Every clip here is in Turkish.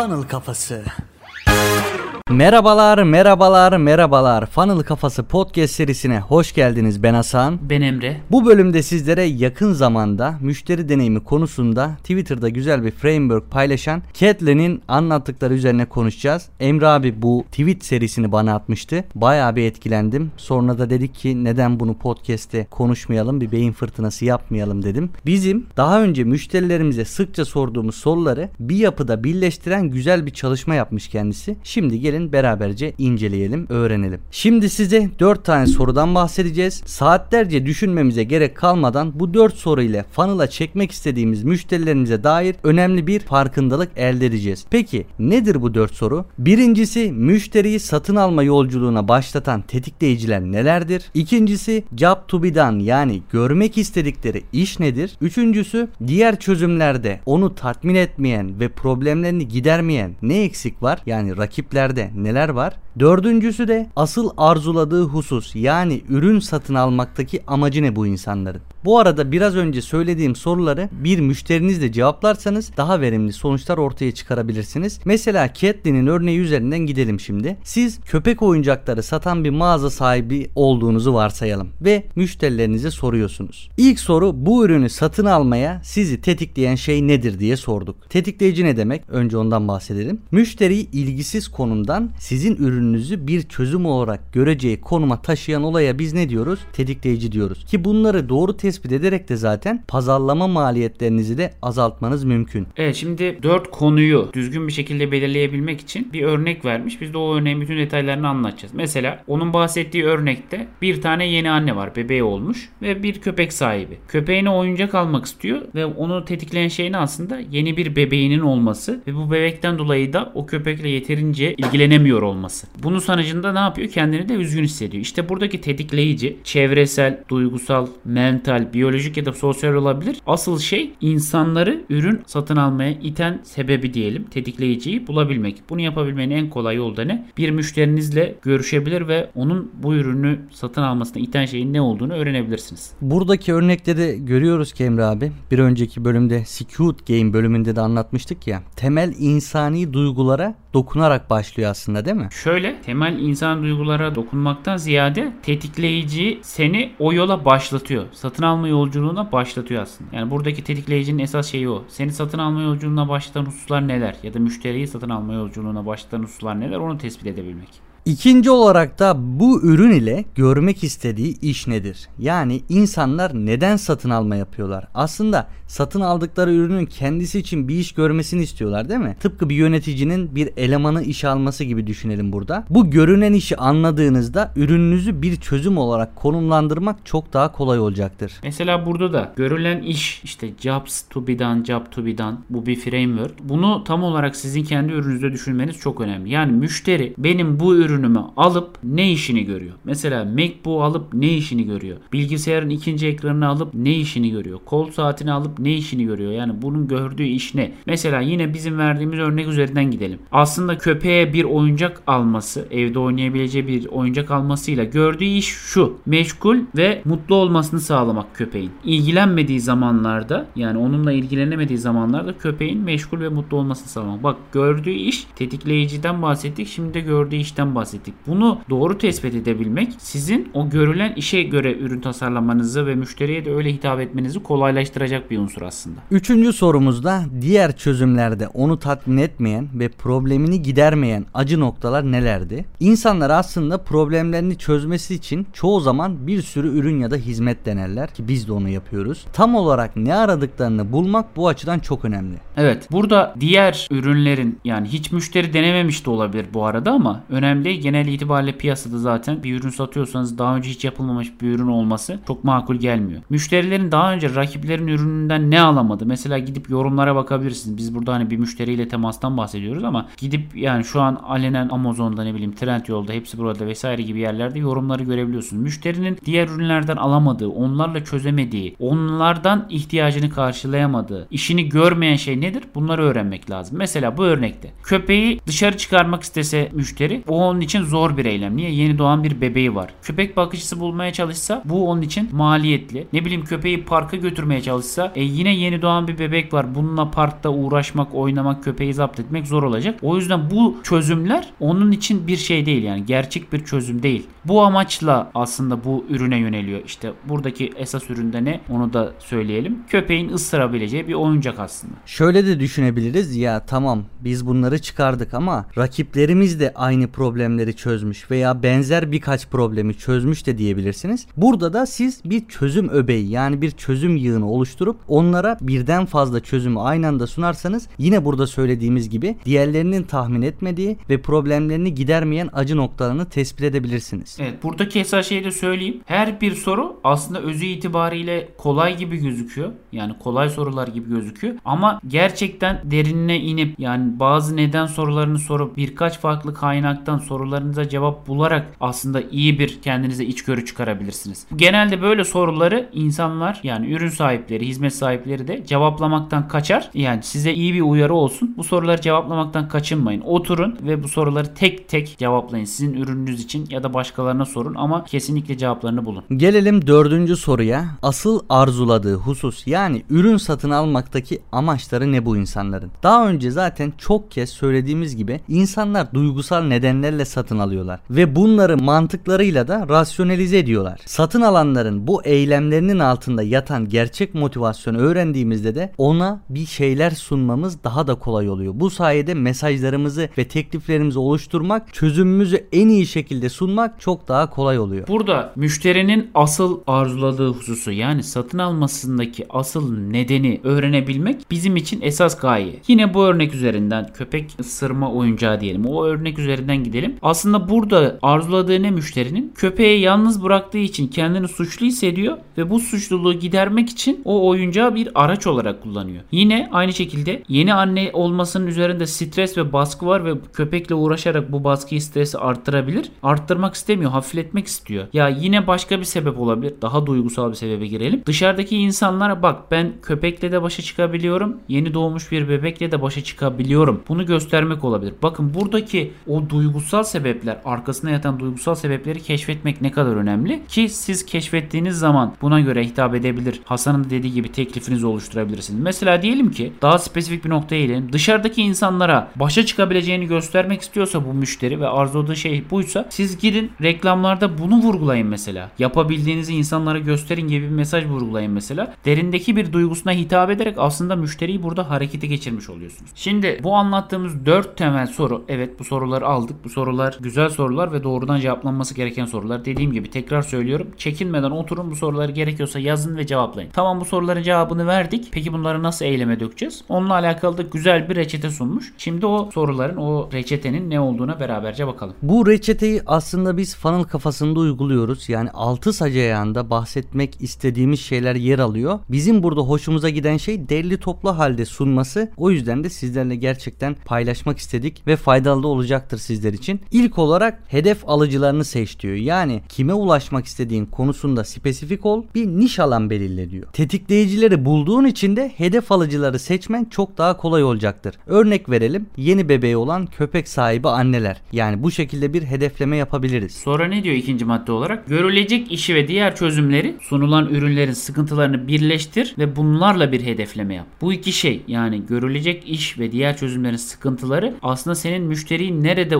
Funnel Kafası. Merhabalar, merhabalar, merhabalar. Funnel Kafası podcast serisine hoş geldiniz. Ben Hasan. Ben Emre. Bu bölümde sizlere yakın zamanda müşteri deneyimi konusunda Twitter'da güzel bir framework paylaşan Catlин'in anlattıkları üzerine konuşacağız. Emre abi bu tweet serisini bana atmıştı. Bayağı bir etkilendim. Sonra da dedik ki neden bunu podcast'te konuşmayalım, bir beyin fırtınası yapmayalım dedim. Bizim daha önce müşterilerimize sıkça sorduğumuz soruları bir yapıda birleştiren güzel bir çalışma yapmış kendisi. Şimdi gelin beraberce inceleyelim, öğrenelim. Şimdi size 4 tane sorudan bahsedeceğiz. Saatlerce düşünmemize gerek kalmadan bu 4 soru ile funnel'a çekmek istediğimiz müşterilerimize dair önemli bir farkındalık elde edeceğiz. Peki nedir bu 4 soru? Birincisi müşteriyi satın alma yolculuğuna başlatan tetikleyiciler nelerdir? İkincisi job to be done yani görmek istedikleri iş nedir? Üçüncüsü diğer çözümlerde onu tatmin etmeyen ve problemlerini gidermeyen ne eksik var? Yani rakiplerde neler var? Dördüncüsü de asıl arzuladığı husus yani ürün satın almaktaki amacı ne bu insanların? Bu arada biraz önce söylediğim soruları bir müşterinizle cevaplarsanız daha verimli sonuçlar ortaya çıkarabilirsiniz. Mesela Catlin'in örneği üzerinden gidelim şimdi. Siz köpek oyuncakları satan bir mağaza sahibi olduğunuzu varsayalım ve müşterilerinize soruyorsunuz. İlk soru bu ürünü satın almaya sizi tetikleyen şey nedir diye sorduk. Tetikleyici ne demek? Önce ondan bahsedelim. Müşteriyi ilgisiz konumdan sizin ürününüzü bir çözüm olarak göreceği konuma taşıyan olaya biz ne diyoruz? Tetikleyici diyoruz. Ki bunları doğru tespit ederek de zaten pazarlama maliyetlerinizi de azaltmanız mümkün. Evet şimdi 4 konuyu düzgün bir şekilde belirleyebilmek için bir örnek vermiş. Biz de o örneğin bütün detaylarını anlatacağız. Mesela onun bahsettiği örnekte bir tane yeni anne var. Bebeği olmuş ve bir köpek sahibi. Köpeğine oyuncak almak istiyor ve onu tetikleyen şeyin aslında yeni bir bebeğinin olması ve bu bebekten dolayı da o köpekle yeterince ilgilenemiyor olması. Bunun sonucunda ne yapıyor? Kendini de üzgün hissediyor. İşte buradaki tetikleyici çevresel, duygusal, mental, biyolojik ya da sosyal olabilir. Asıl şey insanları ürün satın almaya iten sebebi diyelim. Tetikleyiciyi bulabilmek. Bunu yapabilmenin en kolay yolu da ne? Bir müşterinizle görüşebilir ve onun bu ürünü satın almasına iten şeyin ne olduğunu öğrenebilirsiniz. Buradaki örnekte de görüyoruz ki Emre abi bir önceki bölümde Squid Game bölümünde de anlatmıştık ya temel insani duygulara dokunarak başlıyor aslında değil mi? Şöyle temel insan duygulara dokunmaktan ziyade tetikleyici seni o yola başlatıyor. Satın alma yolculuğuna başlatıyor aslında. Yani buradaki tetikleyicinin esas şeyi o. Seni satın alma yolculuğuna başlatan hususlar neler? Ya da müşteriyi satın alma yolculuğuna başlatan hususlar neler? Onu tespit edebilmek. İkinci olarak da bu ürün ile görmek istediği iş nedir? Yani insanlar neden satın alma yapıyorlar? Aslında satın aldıkları ürünün kendisi için bir iş görmesini istiyorlar değil mi? Tıpkı bir yöneticinin bir elemanı işe alması gibi düşünelim burada. Bu görünen işi anladığınızda ürününüzü bir çözüm olarak konumlandırmak çok daha kolay olacaktır. Mesela burada da görülen iş işte jobs to be done, job to be done bu bir framework. Bunu tam olarak sizin kendi ürününüzde düşünmeniz çok önemli. Yani müşteri benim bu ürünümü alıp ne işini görüyor? Mesela MacBook alıp ne işini görüyor? Bilgisayarın ikinci ekranını alıp ne işini görüyor? Kol saatini alıp ne işini görüyor? Yani bunun gördüğü iş ne? Mesela yine bizim verdiğimiz örnek üzerinden gidelim. Aslında köpeğe bir oyuncak alması, evde oynayabileceği bir oyuncak almasıyla gördüğü iş şu. Meşgul ve mutlu olmasını sağlamak köpeğin. İlgilenmediği zamanlarda yani onunla ilgilenemediği zamanlarda köpeğin meşgul ve mutlu olmasını sağlamak. Bak gördüğü iş tetikleyiciden bahsettik. Şimdi de gördüğü işten bahsettik. Bunu doğru tespit edebilmek sizin o görülen işe göre ürün tasarlamanızı ve müşteriye de öyle hitap etmenizi kolaylaştıracak bir unsur aslında. Üçüncü sorumuzda diğer çözümlerde onu tatmin etmeyen ve problemini gidermeyen acı noktalar nelerdi? İnsanlar aslında problemlerini çözmesi için çoğu zaman bir sürü ürün ya da hizmet denerler ki biz de onu yapıyoruz. Tam olarak ne aradıklarını bulmak bu açıdan çok önemli. Evet burada diğer ürünlerin yani hiç müşteri denememiş de olabilir bu arada ama önemli genel itibariyle piyasada zaten bir ürün satıyorsanız daha önce hiç yapılmamış bir ürün olması çok makul gelmiyor. Müşterilerin daha önce rakiplerin ürününden ne alamadı? Mesela gidip yorumlara bakabilirsiniz. Biz burada hani bir müşteriyle temastan bahsediyoruz ama gidip yani şu an alenen Amazon'da ne bileyim Trendyol'da hepsi burada vesaire gibi yerlerde yorumları görebiliyorsunuz. Müşterinin diğer ürünlerden alamadığı, onlarla çözemediği, onlardan ihtiyacını karşılayamadığı, işini görmeyen şey nedir? Bunları öğrenmek lazım. Mesela bu örnekte köpeği dışarı çıkarmak istese müşteri o onun için zor bir eylem. Niye? Yeni doğan bir bebeği var. Köpek bakıcısı bulmaya çalışsa bu onun için maliyetli. Ne bileyim köpeği parka götürmeye çalışsa e yine yeni doğan bir bebek var. Bununla parkta uğraşmak, oynamak, köpeği zapt etmek zor olacak. O yüzden bu çözümler onun için bir şey değil yani gerçek bir çözüm değil. Bu amaçla aslında bu ürüne yöneliyor. İşte buradaki esas üründe ne onu da söyleyelim. Köpeğin ısırabileceği bir oyuncak aslında. Şöyle de düşünebiliriz ya tamam biz bunları çıkardık ama rakiplerimiz de aynı problemleri çözmüş veya benzer birkaç problemi çözmüş de diyebilirsiniz. Burada da siz bir çözüm öbeği yani bir çözüm yığını oluşturup onlara birden fazla çözümü aynı anda sunarsanız yine burada söylediğimiz gibi diğerlerinin tahmin etmediği ve problemlerini gidermeyen acı noktalarını tespit edebilirsiniz. Evet buradaki esas şeyi de söyleyeyim. Her bir soru aslında özü itibariyle kolay gibi gözüküyor. Yani kolay sorular gibi gözüküyor. Ama gerçekten derinine inip yani bazı neden sorularını sorup birkaç farklı kaynaktan sorularınıza cevap bularak aslında iyi bir kendinize içgörü çıkarabilirsiniz. Genelde böyle soruları insanlar yani ürün sahipleri, hizmet sahipleri de cevaplamaktan kaçar. Yani size iyi bir uyarı olsun. Bu soruları cevaplamaktan kaçınmayın. Oturun ve bu soruları tek tek cevaplayın. Sizin ürününüz için ya da başkalarına sorun ama kesinlikle cevaplarını bulun. Gelelim dördüncü soruya. Asıl arzuladığı husus yani ürün satın almaktaki amaçları ne bu insanların? Daha önce zaten çok kez söylediğimiz gibi insanlar duygusal nedenlerle satın alıyorlar ve bunları mantıklarıyla da rasyonelize ediyorlar. Satın alanların bu eylemlerinin altında yatan gerçek motivasyonu öğrendiğimizde de ona bir şeyler sunmamız daha da kolay oluyor. Bu sayede mesajlarımızı ve tekliflerimizi oluşturmak, çözümümüzü en iyi şekilde sunmak çok daha kolay oluyor. Burada müşterinin asıl arzuladığı hususu yani satın almasındaki asıl nedeni öğrenebilmek bizim için esas gaye. Yine bu örnek üzerinden köpek ısırma oyuncağı diyelim. O örnek üzerinden gidelim. Aslında burada arzuladığı ne müşterinin? Köpeği yalnız bıraktığı için kendini suçlu hissediyor ve bu suçluluğu gidermek için o oyuncağı bir araç olarak kullanıyor. Yine aynı şekilde yeni anne olmasının üzerinde stres ve baskı var ve köpekle uğraşarak bu baskıyı stresi arttırabilir. Arttırmak istemiyor, hafifletmek istiyor. Ya yine başka bir sebep olabilir. Daha duygusal bir sebebe girelim. Dışarıdaki insanlara bak ben köpekle de başa çıkabiliyorum. Yeni doğmuş bir bebekle de başa çıkabiliyorum. Bunu göstermek olabilir. Bakın buradaki o duygusal sebepler, arkasında yatan duygusal sebepleri keşfetmek ne kadar önemli ki siz keşfettiğiniz zaman buna göre hitap edebilir. Hasan'ın dediği gibi teklifinizi oluşturabilirsiniz. Mesela diyelim ki daha spesifik bir noktaya inelim. Dışarıdaki insanlara başa çıkabileceğini göstermek istiyorsa bu müşteri ve arzuladığı şey buysa siz gidin reklamlarda bunu vurgulayın mesela. Yapabildiğinizi insanlara gösterin gibi bir mesaj vurgulayın mesela. Derindeki bir duygusuna hitap ederek aslında müşteriyi burada harekete geçirmiş oluyorsunuz. Şimdi bu anlattığımız 4 temel soru. Evet bu soruları aldık. Bu sorular güzel sorular ve doğrudan cevaplanması gereken sorular. Dediğim gibi tekrar söylüyorum. Çekinmeden oturun bu soruları gerekiyorsa yazın ve cevaplayın. Tamam bu soruların cevabını verdik. Peki bunları nasıl eyleme dökeceğiz? Onunla alakalı da güzel bir reçete sunmuş. Şimdi o soruların o reçetenin ne olduğuna beraberce bakalım. Bu reçeteyi aslında biz funnel kafasında uyguluyoruz. Yani 6 sac ayağında bahsetmek istediğimiz şeyler yer alıyor. Bizim burada hoşumuza giden şey derli toplu halde sunması. O yüzden de sizlerle gerçekten paylaşmak istedik ve faydalı da olacaktır sizler için. İlk olarak hedef alıcılarını seç diyor. Yani kime ulaşmak istediğin konusunda spesifik ol, bir niş alan belirle diyor. Tetikleyicileri bulduğun için de hedef alıcıları seçmen çok daha kolay olacaktır. Örnek verelim. Yeni bebeği olan köpek sahibi anneler. Yani bu şekilde bir hedefleme yapabiliriz. Sonra ne diyor ikinci madde olarak? Görülecek işi ve diğer çözümleri sunulan ürünlerin sıkıntılarını birleştir ve bunlarla bir hedefleme yap. Bu iki şey yani görülecek iş ve diğer çözümlerin sıkıntıları aslında senin müşteriyi nerede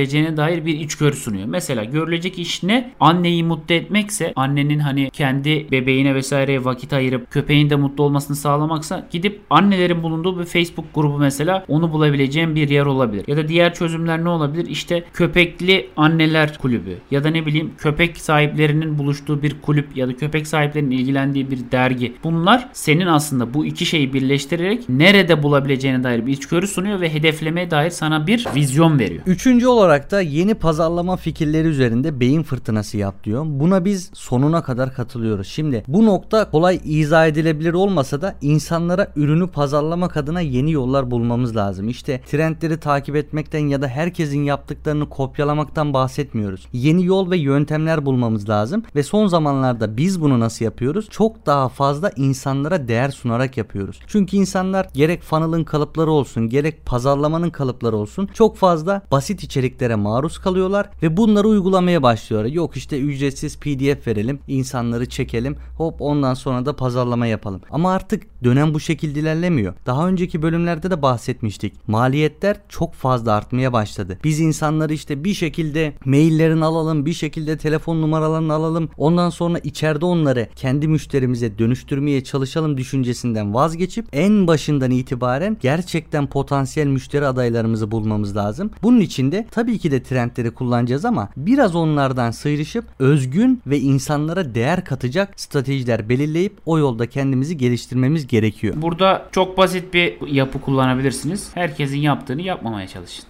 bulabileceğine dair bir içgörü sunuyor. Mesela görülecek iş ne? Anneyi mutlu etmekse annenin hani kendi bebeğine vesaireye vakit ayırıp köpeğin de mutlu olmasını sağlamaksa gidip annelerin bulunduğu bir Facebook grubu mesela onu bulabileceğin bir yer olabilir. Ya da diğer çözümler ne olabilir? İşte köpekli anneler kulübü ya da ne bileyim köpek sahiplerinin buluştuğu bir kulüp ya da köpek sahiplerinin ilgilendiği bir dergi. Bunlar senin aslında bu iki şeyi birleştirerek nerede bulabileceğine dair bir içgörü sunuyor ve hedeflemeye dair sana bir vizyon veriyor. Üçüncü olarak da yeni pazarlama fikirleri üzerinde beyin fırtınası yap diyor. Buna biz sonuna kadar katılıyoruz. Şimdi bu nokta kolay izah edilebilir olmasa da insanlara ürünü pazarlamak adına yeni yollar bulmamız lazım. İşte trendleri takip etmekten ya da herkesin yaptıklarını kopyalamaktan bahsetmiyoruz. Yeni yol ve yöntemler bulmamız lazım ve son zamanlarda biz bunu nasıl yapıyoruz? Çok daha fazla insanlara değer sunarak yapıyoruz. Çünkü insanlar gerek funnel'ın kalıpları olsun, gerek pazarlamanın kalıpları olsun çok fazla basit içerikler içeriklere maruz kalıyorlar ve bunları uygulamaya başlıyorlar. Yok işte ücretsiz PDF verelim, insanları çekelim, hop ondan sonra da pazarlama yapalım. Ama artık dönem bu şekilde ilerlemiyor. Daha önceki bölümlerde de bahsetmiştik. Maliyetler çok fazla artmaya başladı. Biz insanları işte bir şekilde maillerini alalım, bir şekilde telefon numaralarını alalım. Ondan sonra içeride onları kendi müşterimize dönüştürmeye çalışalım düşüncesinden vazgeçip en başından itibaren gerçekten potansiyel müşteri adaylarımızı bulmamız lazım. Bunun için de tabii ki de trendleri kullanacağız ama biraz onlardan sıyrışıp özgün ve insanlara değer katacak stratejiler belirleyip o yolda kendimizi geliştirmemiz gerekiyor. Burada çok basit bir yapı kullanabilirsiniz. Herkesin yaptığını yapmamaya çalışın.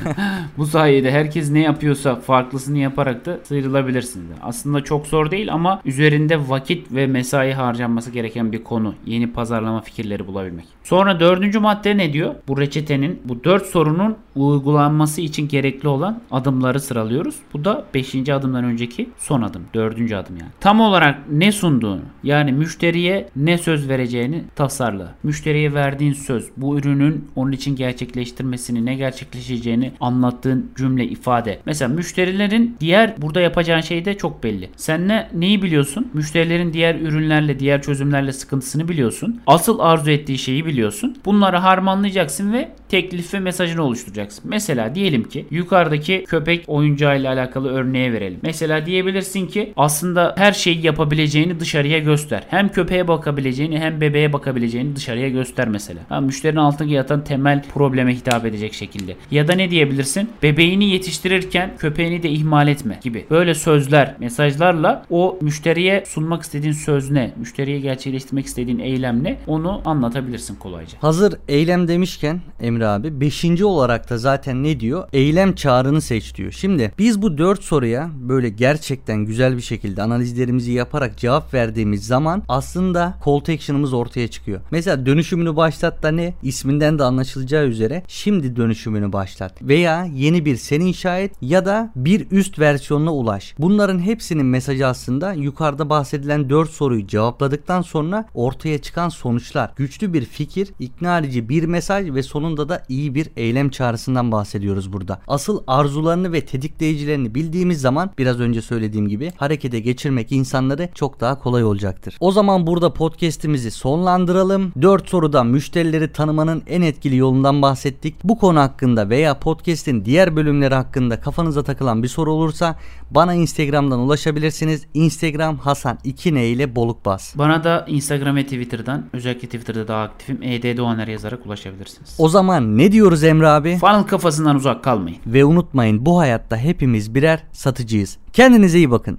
Bu sayede herkes ne yapıyorsa farklısını yaparak da sıyrılabilirsiniz. Aslında çok zor değil ama üzerinde vakit ve mesai harcanması gereken bir konu. Yeni pazarlama fikirleri bulabilmek. Sonra dördüncü madde ne diyor? Bu reçetenin bu dört sorunun uygulanması için gerekli olan adımları sıralıyoruz. Bu da beşinci adımdan önceki son adım. Dördüncü adım yani. Tam olarak ne sunduğunu yani müşteriye ne söz vereceğini tasarla. Müşteriye verdiğin söz bu ürünün onun için gerçekleştirmesini ne gerçekleşeceğini anlattığın cümle ifade. Mesela müşterilerin diğer burada yapacağın şey de çok belli. Sen ne neyi biliyorsun? Müşterilerin diğer ürünlerle diğer çözümlerle sıkıntısını biliyorsun. Asıl arzu ettiği şeyi biliyorsun. Bunları harmanlayacaksın ve teklif ve mesajını oluşturacaksın. Mesela diyelim ki yukarıdaki köpek oyuncağıyla alakalı örneğe verelim. Mesela diyebilirsin ki aslında her şeyi yapabileceğini dışarıya göster. Hem köpeğe bakabileceğini hem bebeğe bakabileceğini dışarıya göster mesela. Ha, müşterinin altında yatan temel probleme hitap edecek şekilde. Ya da ne diyebilirsin? Bebeğini yetiştirirken köpeğini de ihmal etme gibi. Böyle sözler, mesajlarla o müşteriye sunmak istediğin söz ne? Müşteriye gerçekleştirmek istediğin eylem ne? Onu anlatabilirsin kolayca. Hazır eylem demişken Emre abi 5. olarak da zaten ne diyor? Eylem çağrını seç diyor. Şimdi biz bu 4 soruya böyle gerçekten güzel bir şekilde analizlerimizi yaparak cevap verdiğimiz zaman aslında call to action'ımız ortaya çıkıyor. Mesela dönüşümünü başlat da ne? İsminden de anlaşılacağı üzere şimdi dönüşümünü başlat. Veya yeni bir sen inşa et ya da bir üst versiyonuna ulaş. Bunların hepsinin mesajı aslında yukarıda bahsedilen 4 soruyu cevapladıktan sonra ortaya çıkan sonuçlar. Güçlü bir fikir, ikna edici bir mesaj ve sonunda da iyi bir eylem çağrısından bahsediyoruz burada. Asıl arzularını ve tetikleyicilerini bildiğimiz zaman biraz önce söylediğim gibi harekete geçirmek insanları çok daha kolay olacaktır. O zaman burada podcast'imizi sonlandıralım. 4 sorudan müşterileri tanımanın en etkili yolundan bahsettik. Bu konu hakkında veya podcast'in diğer bölümleri hakkında kafanıza takılan bir soru olursa bana Instagram'dan ulaşabilirsiniz. Instagram Hasan 2 ne ile boluk bas. Bana da Instagram ve Twitter'dan özellikle Twitter'da daha aktifim. ED Doğaner yazarak ulaşabilirsiniz. O zaman ne diyoruz Emre abi? Funnel kafasından uzak kalmayın. Ve unutmayın bu hayatta hepimiz birer satıcıyız. Kendinize iyi bakın.